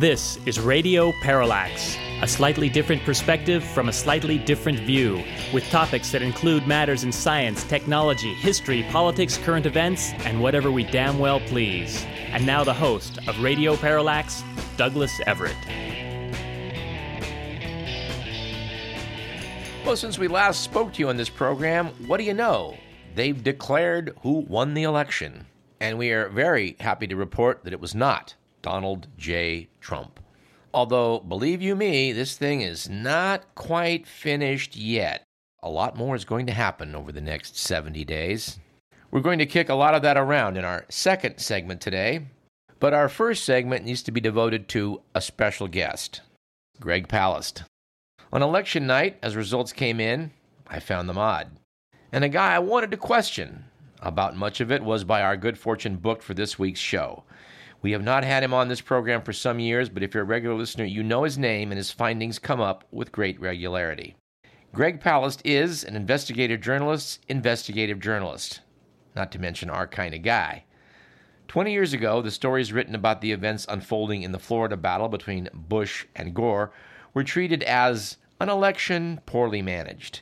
This is Radio Parallax, a slightly different perspective from a slightly different view, with topics that include matters in science, technology, history, politics, current events, and whatever we damn well please. And now the host of Radio Parallax, Douglas Everett. Well, since we last spoke to you on this program, what do you know? They've declared who won the election. And we are very happy to report that it was not Donald J. Trump. Although, believe you me, this thing is not quite finished yet. A lot more is going to happen over the next 70 days. We're going to kick a lot of that around in our second segment today, but our first segment needs to be devoted to a special guest, Greg Palast. On election night, as results came in, I found them odd. And a guy I wanted to question. About much of it was by our good fortune booked for this week's show. We have not had him on this program for some years, but if you're a regular listener, you know his name and his findings come up with great regularity. Greg Palast is an investigative journalist, investigative journalist, not to mention our kind of guy. 20 years ago, the stories written about the events unfolding in the Florida battle between Bush and Gore were treated as an election poorly managed.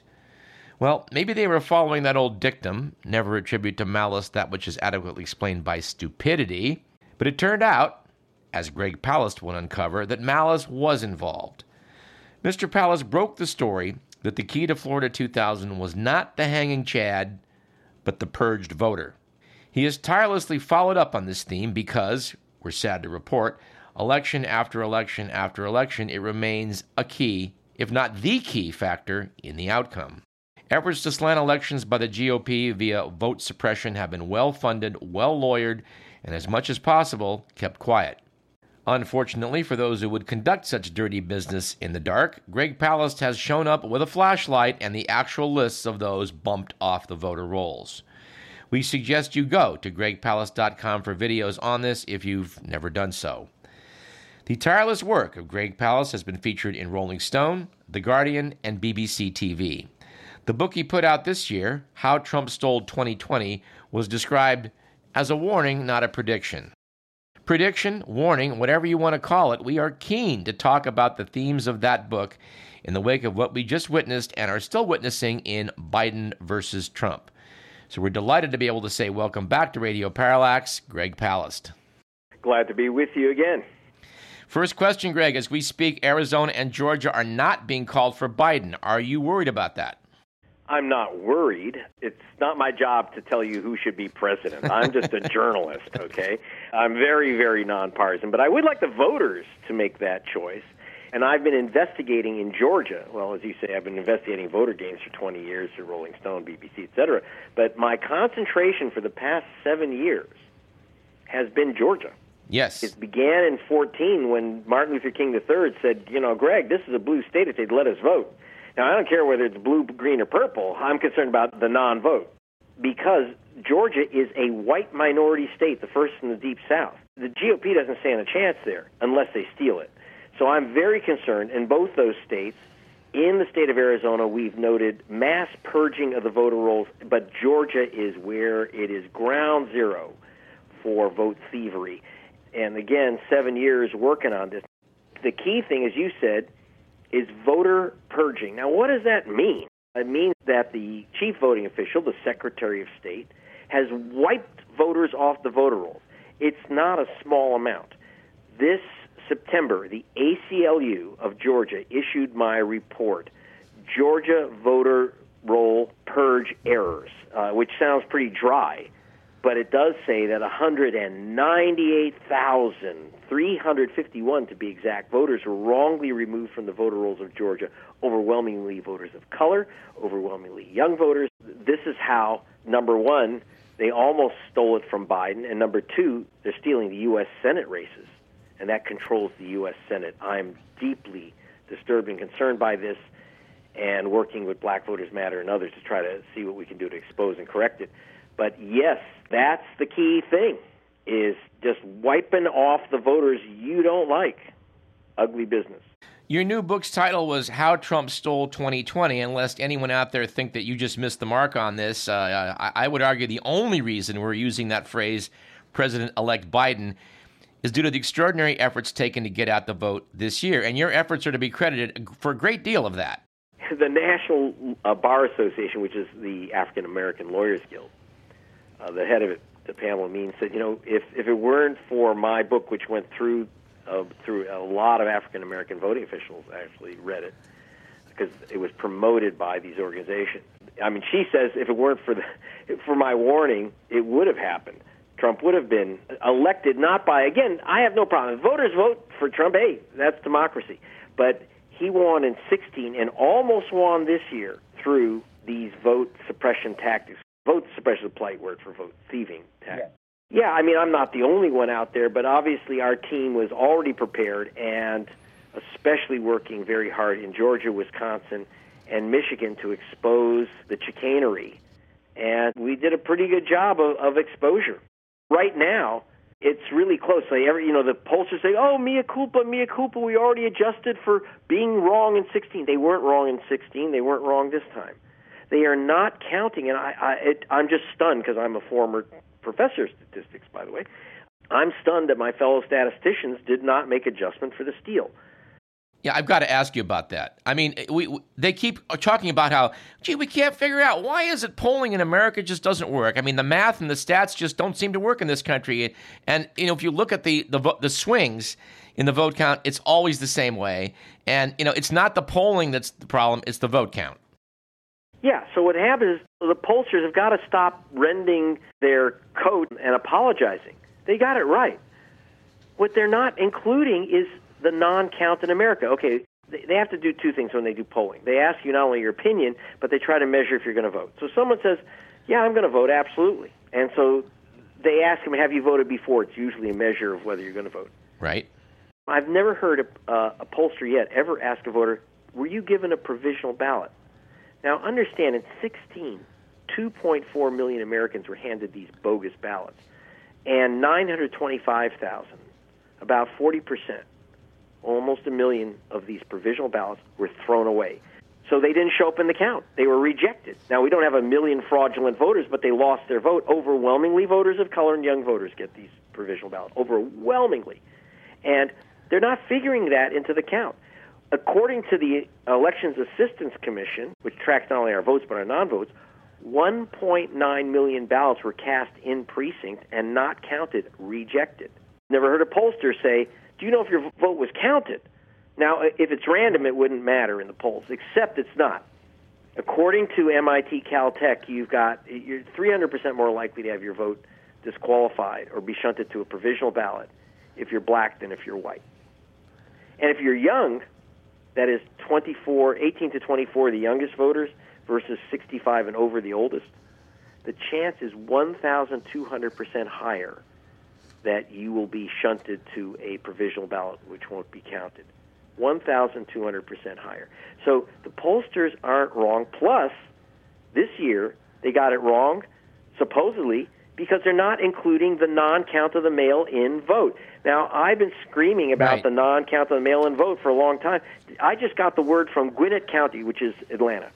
Well, maybe they were following that old dictum never attribute to malice that which is adequately explained by stupidity. But it turned out, as Greg Palast would uncover, that malice was involved. Mr. Palast broke the story that the key to Florida 2000 was not the hanging Chad, but the purged voter. He has tirelessly followed up on this theme because, we're sad to report, election after election after election, it remains a key, if not the key factor, in the outcome. Efforts to slant elections by the GOP via vote suppression have been well funded, well lawyered, and as much as possible kept quiet. Unfortunately, for those who would conduct such dirty business in the dark, Greg Palast has shown up with a flashlight and the actual lists of those bumped off the voter rolls. We suggest you go to gregpalast.com for videos on this if you've never done so. The tireless work of Greg Palast has been featured in Rolling Stone, The Guardian, and BBC TV. The book he put out this year, How Trump Stole 2020, was described as a warning, not a prediction. Prediction, warning, whatever you want to call it, we are keen to talk about the themes of that book in the wake of what we just witnessed and are still witnessing in Biden versus Trump. So we're delighted to be able to say welcome back to Radio Parallax, Greg Palast. Glad to be with you again. First question, Greg. As we speak, Arizona and Georgia are not being called for Biden. Are you worried about that? I'm not worried. It's not my job to tell you who should be president. I'm just a journalist, okay? I'm very, very nonpartisan, but I would like the voters to make that choice. And I've been investigating in Georgia. Well, as you say, I've been investigating voter games for 20 years through Rolling Stone, BBC, et cetera. But my concentration for the past seven years has been Georgia. Yes. It began in 14 when Martin Luther King III said, you know, Greg, this is a blue state if they'd let us vote. Now, I don't care whether it's blue, green, or purple. I'm concerned about the non vote because Georgia is a white minority state, the first in the Deep South. The GOP doesn't stand a chance there unless they steal it. So I'm very concerned in both those states. In the state of Arizona, we've noted mass purging of the voter rolls, but Georgia is where it is ground zero for vote thievery. And again, seven years working on this. The key thing, as you said, is voter purging. Now, what does that mean? It means that the chief voting official, the Secretary of State, has wiped voters off the voter rolls. It's not a small amount. This September, the ACLU of Georgia issued my report, Georgia Voter Roll Purge Errors, uh, which sounds pretty dry but it does say that 198,351, to be exact, voters were wrongly removed from the voter rolls of Georgia, overwhelmingly voters of color, overwhelmingly young voters. This is how, number one, they almost stole it from Biden, and number two, they're stealing the U.S. Senate races, and that controls the U.S. Senate. I'm deeply disturbed and concerned by this and working with Black Voters Matter and others to try to see what we can do to expose and correct it. But yes, that's the key thing is just wiping off the voters you don't like. Ugly business. Your new book's title was How Trump Stole 2020. And lest anyone out there think that you just missed the mark on this, uh, I, I would argue the only reason we're using that phrase, President elect Biden, is due to the extraordinary efforts taken to get out the vote this year, and your efforts are to be credited for a great deal of that. The National uh, Bar Association, which is the African American Lawyers Guild, uh, the head of it, the Pamela Meanes, said, you know, if if it weren't for my book, which went through uh, through a lot of African American voting officials, actually read it because it was promoted by these organizations. I mean, she says if it weren't for the for my warning, it would have happened. Trump would have been elected not by again. I have no problem. Voters vote for Trump. Hey, that's democracy. But he won in 16 and almost won this year through these vote suppression tactics. Vote suppression is a polite word for vote thieving. Yeah. yeah, I mean, I'm not the only one out there, but obviously our team was already prepared and especially working very hard in Georgia, Wisconsin, and Michigan to expose the chicanery. And we did a pretty good job of, of exposure. Right now, it's really close. Like every, you know, the pollsters say, "Oh, mea culpa, mea culpa. We already adjusted for being wrong in 16." They weren't wrong in 16. They weren't wrong this time. They are not counting, and I, I it, I'm just stunned because I'm a former professor of statistics, by the way. I'm stunned that my fellow statisticians did not make adjustment for the steal. Yeah, I've got to ask you about that. I mean, we, we, they keep talking about how, gee, we can't figure out why is it polling in America just doesn't work. I mean, the math and the stats just don't seem to work in this country. And you know, if you look at the the, the swings in the vote count, it's always the same way. And you know, it's not the polling that's the problem; it's the vote count. Yeah. So what happens is the pollsters have got to stop rending their coat and apologizing. They got it right. What they're not including is the non-count in America. Okay, they have to do two things when they do polling. They ask you not only your opinion, but they try to measure if you're going to vote. So someone says, "Yeah, I'm going to vote absolutely," and so they ask them, "Have you voted before?" It's usually a measure of whether you're going to vote. Right. I've never heard a, uh, a pollster yet ever ask a voter, "Were you given a provisional ballot?" Now, understand, in 16, 2.4 million Americans were handed these bogus ballots, and 925,000, about 40 percent, almost a million of these provisional ballots were thrown away. So they didn't show up in the count. They were rejected. Now, we don't have a million fraudulent voters, but they lost their vote. Overwhelmingly, voters of color and young voters get these provisional ballots. Overwhelmingly. And they're not figuring that into the count. According to the Elections Assistance Commission, which tracks not only our votes but our non votes, 1.9 million ballots were cast in precinct and not counted, rejected. Never heard a pollster say, do you know if your vote was counted? Now, if it's random, it wouldn't matter in the polls, except it's not. According to MIT Caltech, you've got you're 300% more likely to have your vote disqualified or be shunted to a provisional ballot if you're black than if you're white. And if you're young, that is 24, 18 to 24, the youngest voters versus 65 and over, the oldest, the chance is 1,200% higher that you will be shunted to a provisional ballot, which won't be counted. 1,200% higher. So the pollsters aren't wrong. Plus, this year, they got it wrong, supposedly, because they're not including the non count of the mail in vote. Now, I've been screaming about right. the non count of the mail in vote for a long time. I just got the word from Gwinnett County, which is Atlanta.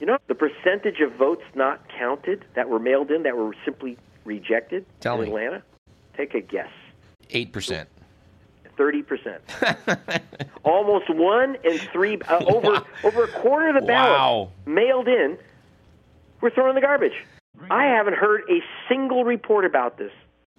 You know, the percentage of votes not counted that were mailed in that were simply rejected Tell in me. Atlanta? Take a guess. 8%. 30%. Almost one in three, uh, over, Wow. over a quarter of the ballots Wow. mailed in were thrown in the garbage. I haven't heard a single report about this.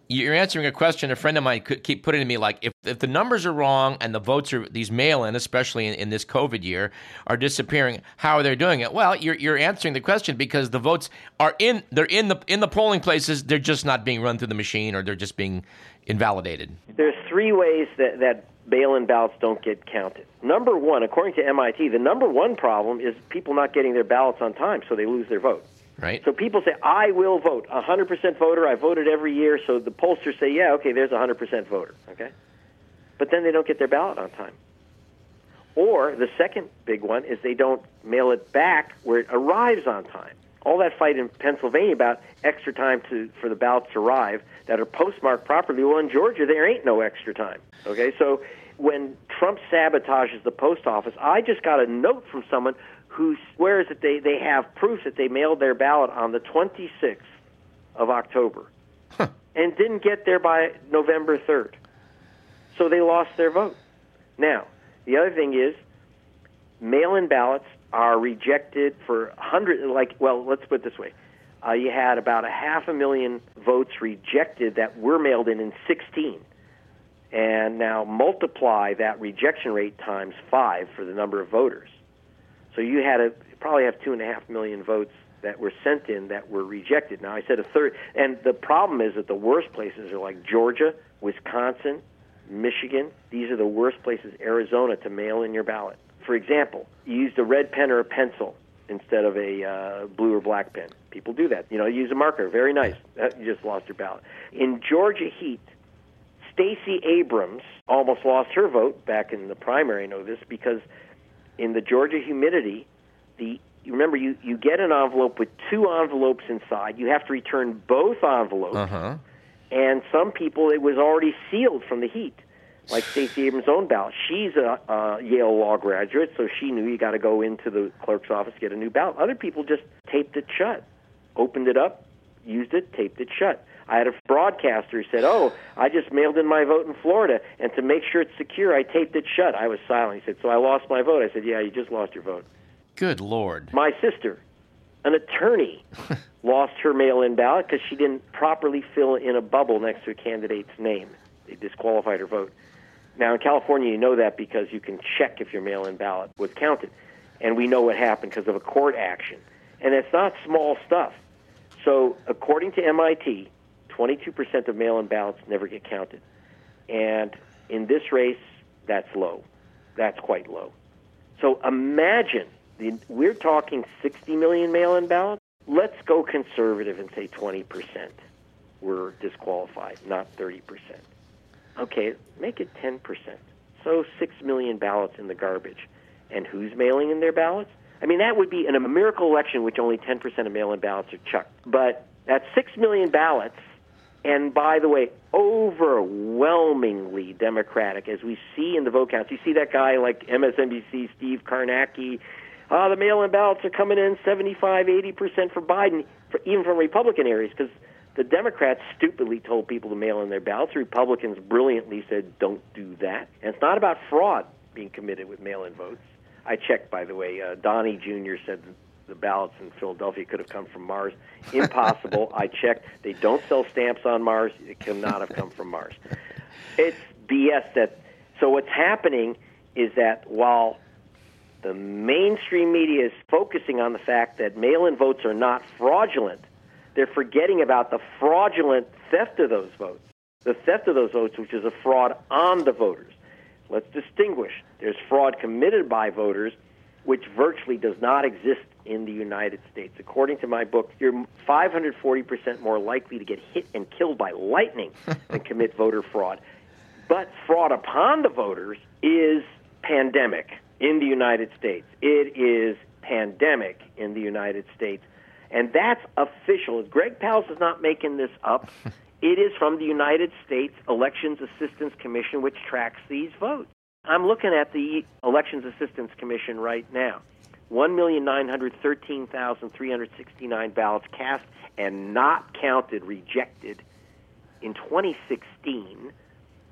You're answering a question a friend of mine could keep putting to me like if, if the numbers are wrong and the votes are these mail in, especially in, in this COVID year, are disappearing, how are they doing it? Well, you're you're answering the question because the votes are in they're in the in the polling places, they're just not being run through the machine or they're just being invalidated. There's three ways that, that mail-in ballots don't get counted. Number one, according to MIT, the number one problem is people not getting their ballots on time, so they lose their vote. Right? So people say, I will vote. 100% voter, I voted every year, so the pollsters say, yeah, okay, there's a 100% voter, okay? But then they don't get their ballot on time. Or the second big one is they don't mail it back where it arrives on time. All that fight in Pennsylvania about extra time to for the ballots to arrive that are postmarked properly. Well, in Georgia, there ain't no extra time. Okay, so when Trump sabotages the post office, I just got a note from someone who swears that they, they have proof that they mailed their ballot on the 26th of October and didn't get there by November 3rd. So they lost their vote. Now, the other thing is mail in ballots are rejected for 100, like, well, let's put it this way. Uh, you had about a half a million votes rejected that were mailed in in 16. And now multiply that rejection rate times five for the number of voters. So you had a, probably have two and a half million votes that were sent in that were rejected. Now I said a third, and the problem is that the worst places are like Georgia, Wisconsin, Michigan. These are the worst places. Arizona to mail in your ballot. For example, you used a red pen or a pencil instead of a uh, blue or black pen. People do that. You know, use a marker. Very nice. You just lost your ballot. In Georgia Heat, Stacey Abrams almost lost her vote back in the primary. I know this because in the Georgia humidity, the you remember you you get an envelope with two envelopes inside. You have to return both envelopes. Uh-huh. And some people it was already sealed from the heat. Like Stacey Abrams' own ballot. She's a, a Yale law graduate, so she knew you got to go into the clerk's office get a new ballot. Other people just taped it shut, opened it up, used it, taped it shut. I had a broadcaster who said, "Oh, I just mailed in my vote in Florida, and to make sure it's secure, I taped it shut." I was silent. He said, "So I lost my vote." I said, "Yeah, you just lost your vote." Good lord. My sister, an attorney, lost her mail-in ballot because she didn't properly fill in a bubble next to a candidate's name. They disqualified her vote. Now in California, you know that because you can check if your mail-in ballot was counted, and we know what happened because of a court action. And it's not small stuff. So according to MIT, 22% of mail-in ballots never get counted, and in this race, that's low. That's quite low. So imagine the, we're talking 60 million mail-in ballots. Let's go conservative and say 20% were disqualified, not 30%. Okay, make it 10%. So 6 million ballots in the garbage. And who's mailing in their ballots? I mean, that would be in a miracle election which only 10% of mail-in ballots are chucked. But that's 6 million ballots and by the way, overwhelmingly Democratic, as we see in the vote counts. You see that guy like MSNBC, Steve Kornacki. Uh, the mail-in ballots are coming in 75, 80 percent for Biden, for, even from Republican areas, because the Democrats stupidly told people to mail in their ballots. Republicans brilliantly said, "Don't do that." And it's not about fraud being committed with mail-in votes. I checked, by the way. Uh, Donnie Jr. said the ballots in Philadelphia could have come from Mars. Impossible. I checked. They don't sell stamps on Mars. It cannot have come from Mars. It's BS that. So what's happening is that while the mainstream media is focusing on the fact that mail-in votes are not fraudulent, they're forgetting about the fraudulent theft of those votes. The theft of those votes, which is a fraud on the voters. Let's distinguish. There's fraud committed by voters, which virtually does not exist in the United States. According to my book, you're 540% more likely to get hit and killed by lightning than commit voter fraud. But fraud upon the voters is pandemic in the United States. It is pandemic in the United States. And that's official. Greg Palast is not making this up. It is from the United States Elections Assistance Commission, which tracks these votes. I'm looking at the Elections Assistance Commission right now. 1,913,369 ballots cast and not counted, rejected in 2016.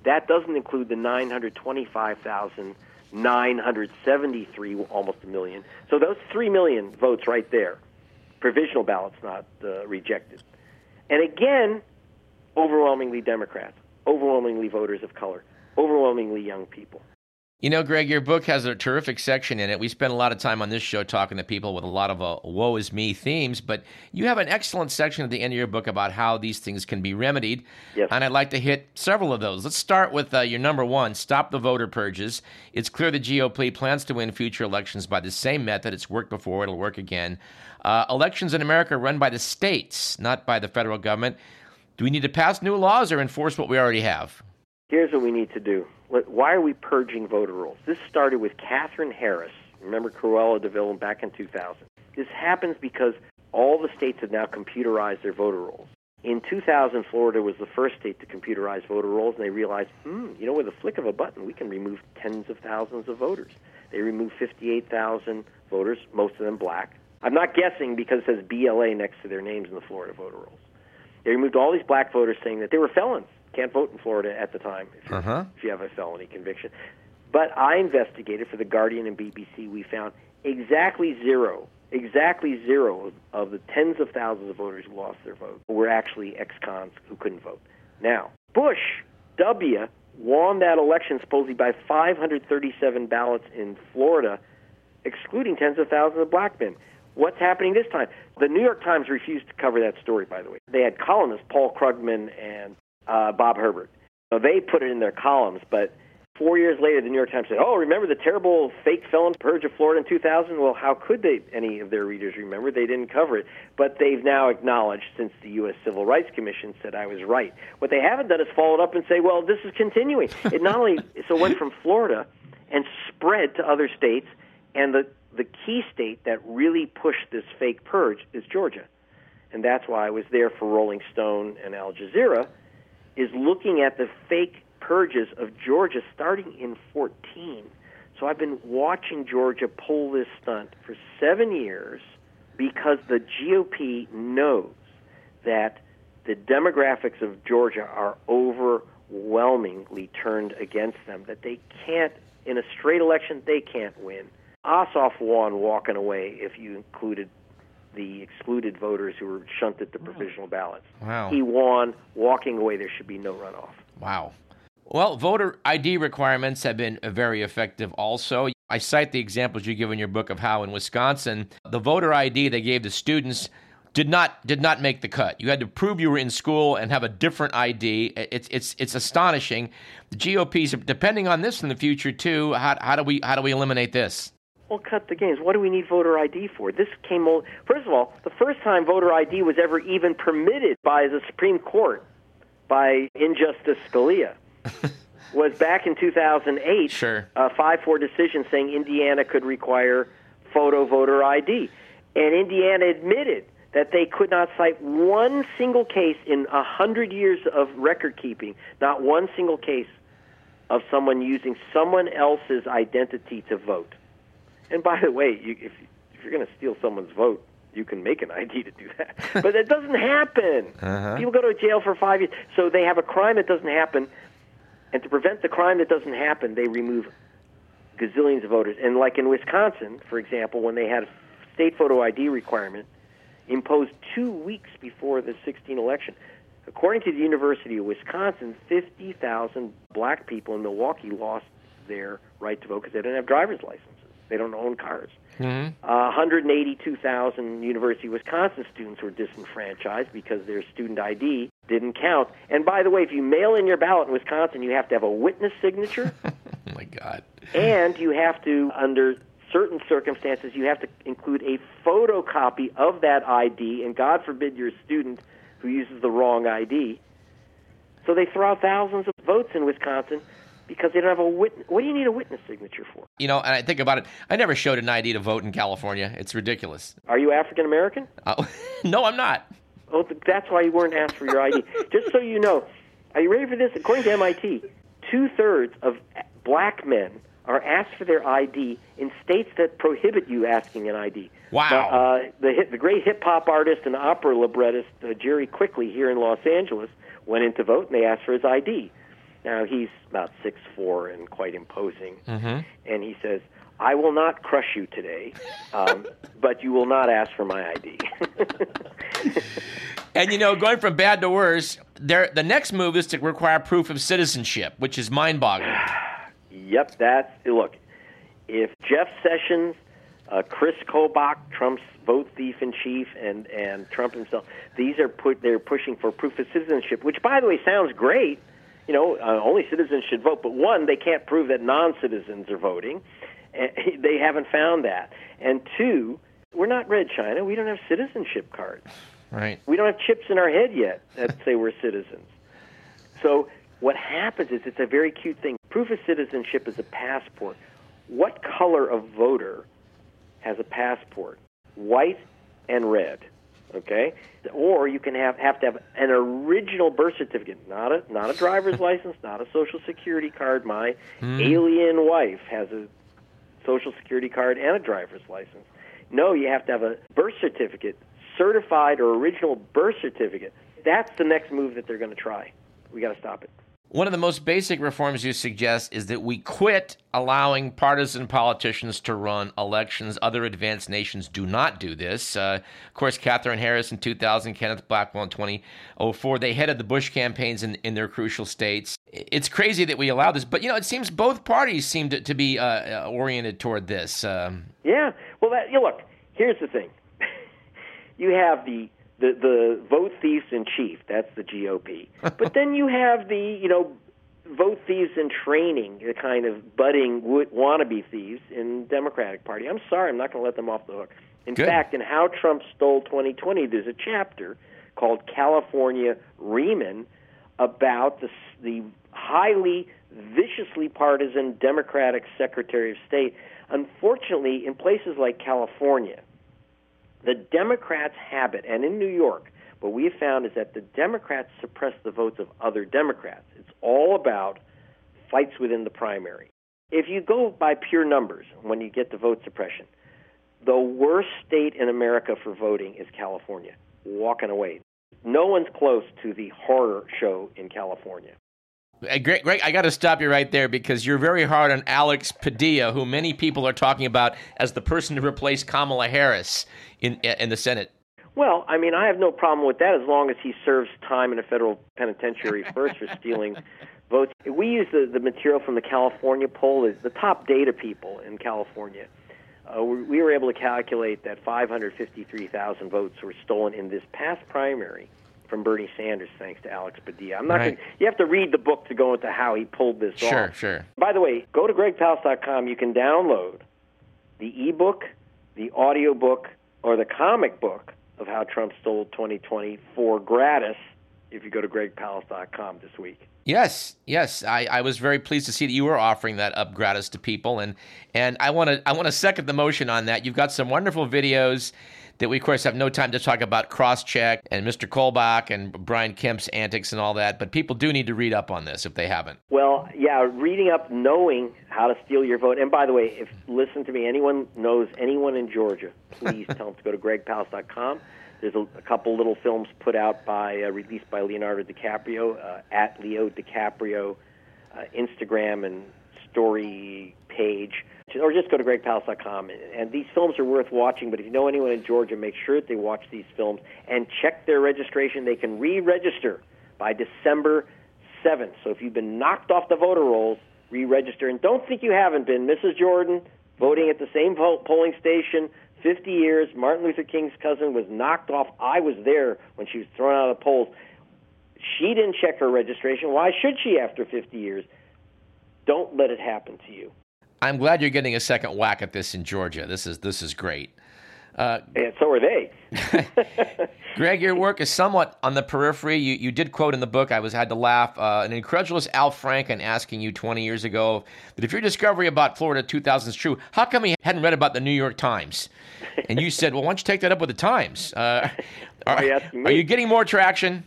That doesn't include the 925,973, almost a million. So those 3 million votes right there, provisional ballots not uh, rejected. And again, overwhelmingly Democrats, overwhelmingly voters of color, overwhelmingly young people. You know, Greg, your book has a terrific section in it. We spend a lot of time on this show talking to people with a lot of uh, woe is me themes, but you have an excellent section at the end of your book about how these things can be remedied. Yes. And I'd like to hit several of those. Let's start with uh, your number one stop the voter purges. It's clear the GOP plans to win future elections by the same method. It's worked before, it'll work again. Uh, elections in America are run by the states, not by the federal government. Do we need to pass new laws or enforce what we already have? Here's what we need to do why are we purging voter rolls? This started with Katherine Harris. Remember Cruella de Vil back in 2000. This happens because all the states have now computerized their voter rolls. In 2000, Florida was the first state to computerize voter rolls, and they realized, hmm, you know, with a flick of a button, we can remove tens of thousands of voters. They removed 58,000 voters, most of them black. I'm not guessing because it says BLA next to their names in the Florida voter rolls. They removed all these black voters saying that they were felons can't vote in Florida at the time if, Uh-huh. if you have a felony conviction. But I investigated for the Guardian and BBC. We found exactly zero, exactly zero of, the tens of thousands of voters who lost their vote were actually ex-cons who couldn't vote. Now, Bush W won that election supposedly by 537 ballots in Florida, excluding tens of thousands of black men. What's happening this time? The New York Times refused to cover that story, by the way. They had columnists, Paul Krugman and uh, Bob Herbert. So they put it in their columns, but four years later, the New York Times said, "Oh, remember the terrible fake felon purge of Florida in 2000?" Well, how could they? Any of their readers remember? They didn't cover it, but they've now acknowledged since the U.S. Civil Rights Commission said I was right. What they haven't done is followed up and say, "Well, this is continuing." It not only so went from Florida and spread to other states, and the the key state that really pushed this fake purge is Georgia, and that's why I was there for Rolling Stone and Al Jazeera is looking at the fake purges of Georgia starting in 14. So I've been watching Georgia pull this stunt for seven years because the GOP knows that the demographics of Georgia are overwhelmingly turned against them, that they can't, in a straight election, they can't win. Ossoff won walking away if you included the excluded voters who were shunted to provisional ballots. Wow. He won walking away. There should be no runoff. Wow. Well, voter ID requirements have been very effective also. I cite the examples you give in your book of how in Wisconsin, the voter ID they gave the students did not did not make the cut. You had to prove you were in school and have a different ID. It's it's it's astonishing. The GOP's depending on this in the future too. How, how do we how do we eliminate this? Well, cut the games. What do we need voter ID for? This came. o- First of all, the first time voter ID was ever even permitted by the Supreme Court by Injustice Scalia was back in 2008. Sure. A 5-4 decision saying Indiana could require photo voter ID, and Indiana admitted that they could not cite one single case in a hundred years of record keeping, not one single case of someone using someone else's identity to vote. And by the way, you, if, if you're going to steal someone's vote, you can make an ID to do that. but it doesn't happen. Uh-huh. People go to jail for five years. So they have a crime that doesn't happen. And to prevent the crime that doesn't happen, they remove gazillions of voters. And like in Wisconsin, for example, when they had a state photo ID requirement imposed two weeks before the 16 election, according to the University of Wisconsin, 50,000 black people in Milwaukee lost their right to vote because they didn't have driver's licenses. They don't own cars. Uh, 182,000 University of Wisconsin students were disenfranchised because their student ID didn't count. And by the way, if you mail in your ballot in Wisconsin, you have to have a witness signature, Oh my God. and you have to, under certain circumstances, you have to include a photocopy of that ID. And God forbid you're a student who uses the wrong ID. So they throw out thousands of votes in Wisconsin because they don't have a witness. What do you need a witness signature for? You know, and I think about it. I never showed an ID to vote in California. It's ridiculous. Are you African American? Uh, no, I'm not. Oh, that's why you weren't asked for your ID. Just so you know, are you ready for this? According to MIT, two thirds of black men are asked for their ID in states that prohibit you asking an ID. Wow. Uh, the hit, the great hip hop artist and opera librettist uh, Jerry Quickley here in Los Angeles went in to vote and they asked for his ID. Now he's about six four and quite imposing, and he says, "I will not crush you today, um, but you will not ask for my ID." And you know, going from bad to worse, there the next move is to require proof of citizenship, which is mind-boggling. Yep, that's look. If Jeff Sessions, uh, Chris Kobach, Trump's vote thief in chief, and and Trump himself, these are put they're pushing for proof of citizenship, which by the way sounds great. You know, uh, only citizens should vote, but one, they can't prove that non-citizens are voting. And they haven't found that. And two, we're not Red China. We don't have citizenship cards. Right. We don't have chips in our head yet that say we're citizens. So what happens is it's a very cute thing. Proof of citizenship is a passport. What color of voter has a passport? White and red. Okay? Or you can have have to have an original birth certificate, not a not a driver's license, not a social security card. My hmm. alien wife has a social security card and a driver's license. No, you have to have a birth certificate, certified or original birth certificate. That's the next move that they're going to try. We got to stop it. One of the most basic reforms you suggest is that we quit allowing partisan politicians to run elections. Other advanced nations do not do this. Uh, of course, Katherine Harris in 2000, Kenneth Blackwell in 2004, they headed the Bush campaigns in, in their crucial states. It's crazy that we allow this, but you know, it seems both parties seem to, to be uh, uh oriented toward this. Um, yeah. Well, that, you know, look, here's the thing you have the the the vote thieves in chief. That's the GOP. but then you have the you know vote thieves in training, the kind of budding wannabe thieves in Democratic Party. I'm sorry, I'm not going to let them off the hook. In Good. fact, in How Trump Stole 2020, there's a chapter called California Riemann about the, the highly viciously partisan Democratic Secretary of State. Unfortunately, in places like California, the Democrats' habit, and in New York, what we have found is that the Democrats suppress the votes of other Democrats. It's all about fights within the primary. If you go by pure numbers when you get to vote suppression, the worst state in America for voting is California, walking away. No one's close to the horror show in California. Greg, Greg, I got to stop you right there because you're very hard on Alex Padilla, who many people are talking about as the person to replace Kamala Harris in in the Senate. Well, I mean, I have no problem with that as long as he serves time in a federal penitentiary first for stealing votes. We use the, the material from the California poll, the top data people in California. Uh, we were able to calculate that 553,000 votes were stolen in this past primary from Bernie Sanders, thanks to Alex Padilla. I'm not. Right. Gonna, you have to read the book to go into how he pulled this sure, off. Sure, sure. By the way, go to gregpalast.com. You can download the ebook, the audio book, or the comic book of how Trump stole 2020 for gratis if you go to gregpalast.com this week. Yes, yes, I, I was very pleased to see that you were offering that up gratis to people, and and I want to I want to second the motion on that. You've got some wonderful videos that we, of course, have no time to talk about Crosscheck and Mr. Kobach and Brian Kemp's antics and all that, but people do need to read up on this if they haven't. Well, yeah, reading up, knowing how to steal your vote. And by the way, if listen to me, anyone knows anyone in Georgia, please tell them to go to gregpalast.com. There's a, a couple little films put out by, uh, released by Leonardo DiCaprio uh, at Leo DiCaprio uh, Instagram and story page or just go to gregpalast.com. And these films are worth watching, but if you know anyone in Georgia, make sure that they watch these films and check their registration. They can re register by December 7th. So if you've been knocked off the voter rolls, re register. And don't think you haven't been. Mrs. Jordan, voting at the same polling station 50 years. Martin Luther King's cousin was knocked off. I was there when she was thrown out of the polls. She didn't check her registration. Why should she after 50 years? Don't let it happen to you. I'm glad you're getting a second whack at this in Georgia. This is this is great. Uh, and so are they. Greg, your work is somewhat on the periphery. You, you did quote in the book, I was had to laugh, uh, an incredulous Al Franken asking you 20 years ago that if your discovery about Florida 2000 is true, how come he hadn't read about the New York Times? And you said, well, why don't you take that up with the Times? Uh, are, are, you are, you getting more traction?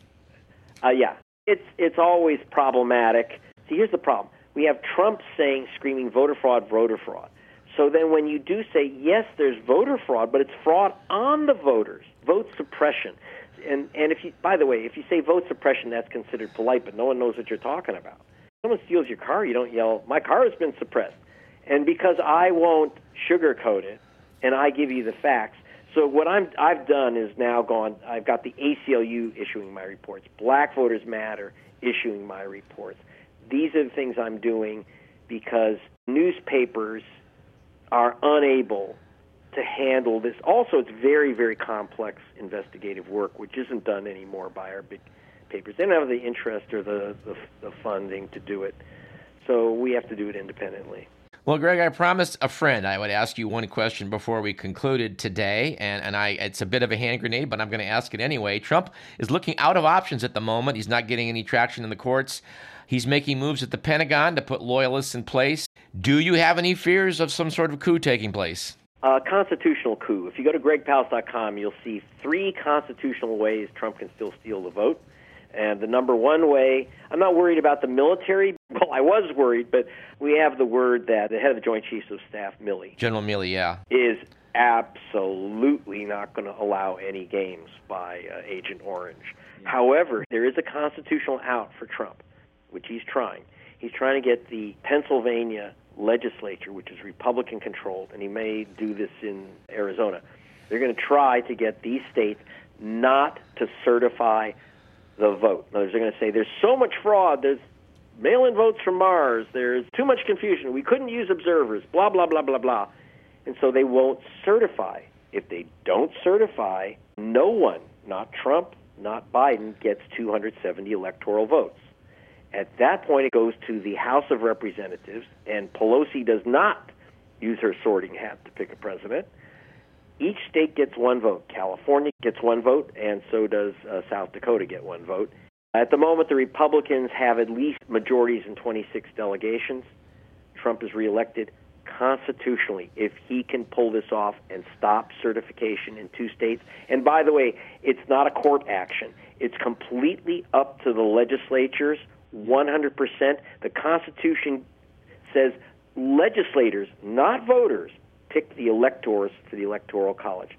Uh, yeah. It's, it's always problematic. See, here's the problem we have Trump saying, screaming, voter fraud, voter fraud. So then when you do say, yes, there's voter fraud, but it's fraud on the voters, vote suppression. And, and if you, by the way, if you say vote suppression, that's considered polite, but no one knows what you're talking about. Someone steals your car, you don't yell, my car has been suppressed. And because I won't sugarcoat it, and I give you the facts, so what I'm, I've done is now gone, I've got the ACLU issuing my reports, Black Voters Matter issuing my reports these are the things I'm doing because newspapers are unable to handle this. Also, it's very, very complex investigative work, which isn't done anymore by our big papers. They don't have the interest or the, the, the funding to do it. So we have to do it independently. Well, Greg, I promised a friend I would ask you one question before we concluded today, and, and I it's a bit of a hand grenade, but I'm going to ask it anyway. Trump is looking out of options at the moment. He's not getting any traction in the courts. He's making moves at the Pentagon to put loyalists in place. Do you have any fears of some sort of coup taking place? Uh, constitutional coup. If you go to gregpalast.com, you'll see three constitutional ways Trump can still steal the vote. And the number one way, I'm not worried about the military. Well, I was worried, but we have the word that the head of the Joint Chiefs of Staff, Milley, General Milley, yeah, is absolutely not going to allow any games by uh, Agent Orange. However, there is a constitutional out for Trump, which he's trying. He's trying to get the Pennsylvania legislature, which is Republican controlled, and he may do this in Arizona. They're going to try to get these states not to certify the vote. In other words, they're going to say there's so much fraud, there's mail in votes from Mars, there's too much confusion, we couldn't use observers, blah, blah, blah, blah, blah. And so they won't certify. If they don't certify, no one, not Trump, not Biden, gets 270 electoral votes. At that point, it goes to the House of Representatives, and Pelosi does not use her sorting hat to pick a president. Each state gets one vote. California gets one vote, and so does uh, South Dakota get one vote. At the moment, the Republicans have at least majorities in 26 delegations. Trump is reelected constitutionally if he can pull this off and stop certification in two states. And by the way, it's not a court action. It's completely up to the legislatures 100%. The Constitution says legislators, not voters, pick the electors for the Electoral College.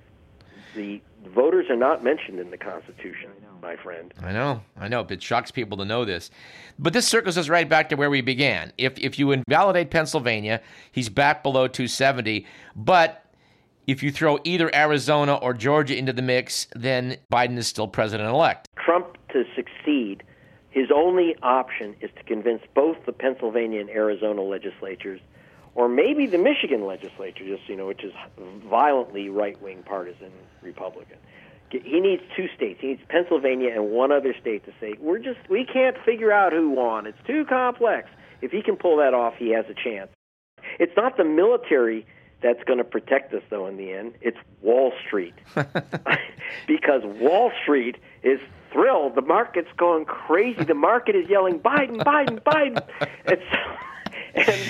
The voters are not mentioned in the Constitution, my friend. I know, I know. It shocks people to know this. But this circles us right back to where we began. If, if you invalidate Pennsylvania, he's back below 270. But if you throw either Arizona or Georgia into the mix, then Biden is still president elect. Trump to succeed his only option is to convince both the Pennsylvania and Arizona legislatures, or maybe the Michigan legislature, just you know, which is violently right-wing partisan Republican. He needs two states. He needs Pennsylvania and one other state to say, "We're just we can't figure out who won. It's too complex." If he can pull that off, he has a chance. It's not the military that's going to protect us, though, in the end. It's Wall Street. because Wall Street is thrilled. The market's going crazy. The market is yelling, Biden, Biden, Biden. And,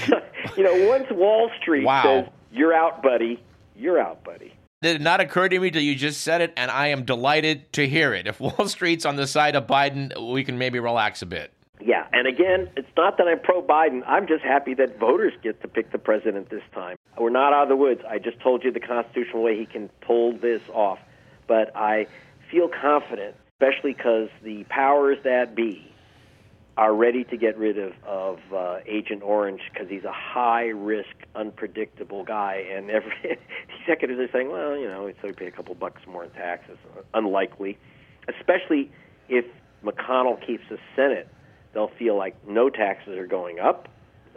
so, and uh, you know, once Wall Street wow. says, you're out, buddy, you're out, buddy. It did not occur to me till you just said it, and I am delighted to hear it. If Wall Street's on the side of Biden, we can maybe relax a bit. Yeah, and again, it's not that I'm pro Biden. I'm just happy that voters get to pick the president this time. We're not out of the woods. I just told you the constitutional way he can pull this off. But I feel confident, especially because the powers that be are ready to get rid of, of uh, Agent Orange because he's a high risk, unpredictable guy. And every executives are saying, well, you know, so we pay a couple bucks more in taxes. Unlikely, especially if McConnell keeps the Senate they'll feel like no taxes are going up.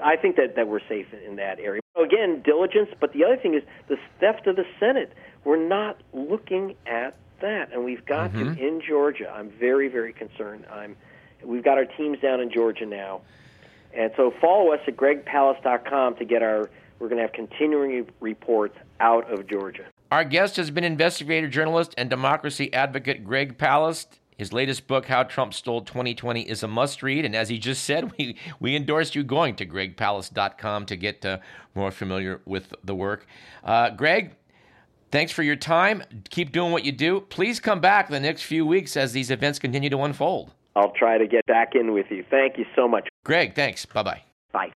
I think that, that we're safe in that area. Again, diligence, but the other thing is the theft of the Senate. We're not looking at that, and we've got mm-hmm. to in Georgia. I'm very, very concerned. I'm. We've got our teams down in Georgia now, and so follow us at gregpalast.com to get our. We're going to have continuing reports out of Georgia. Our guest has been investigator, journalist, and democracy advocate Greg Palast. His latest book, How Trump Stole 2020, is a must read. And as he just said, we, we endorsed you going to gregpalast.com to get uh, more familiar with the work. Uh, Greg, thanks for your time. Keep doing what you do. Please come back the next few weeks as these events continue to unfold. I'll try to get back in with you. Thank you so much. Greg, thanks. Bye bye. Bye.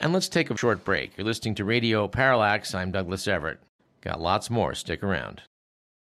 And let's take a short break. You're listening to Radio Parallax. I'm Douglas Everett. Got lots more. Stick around.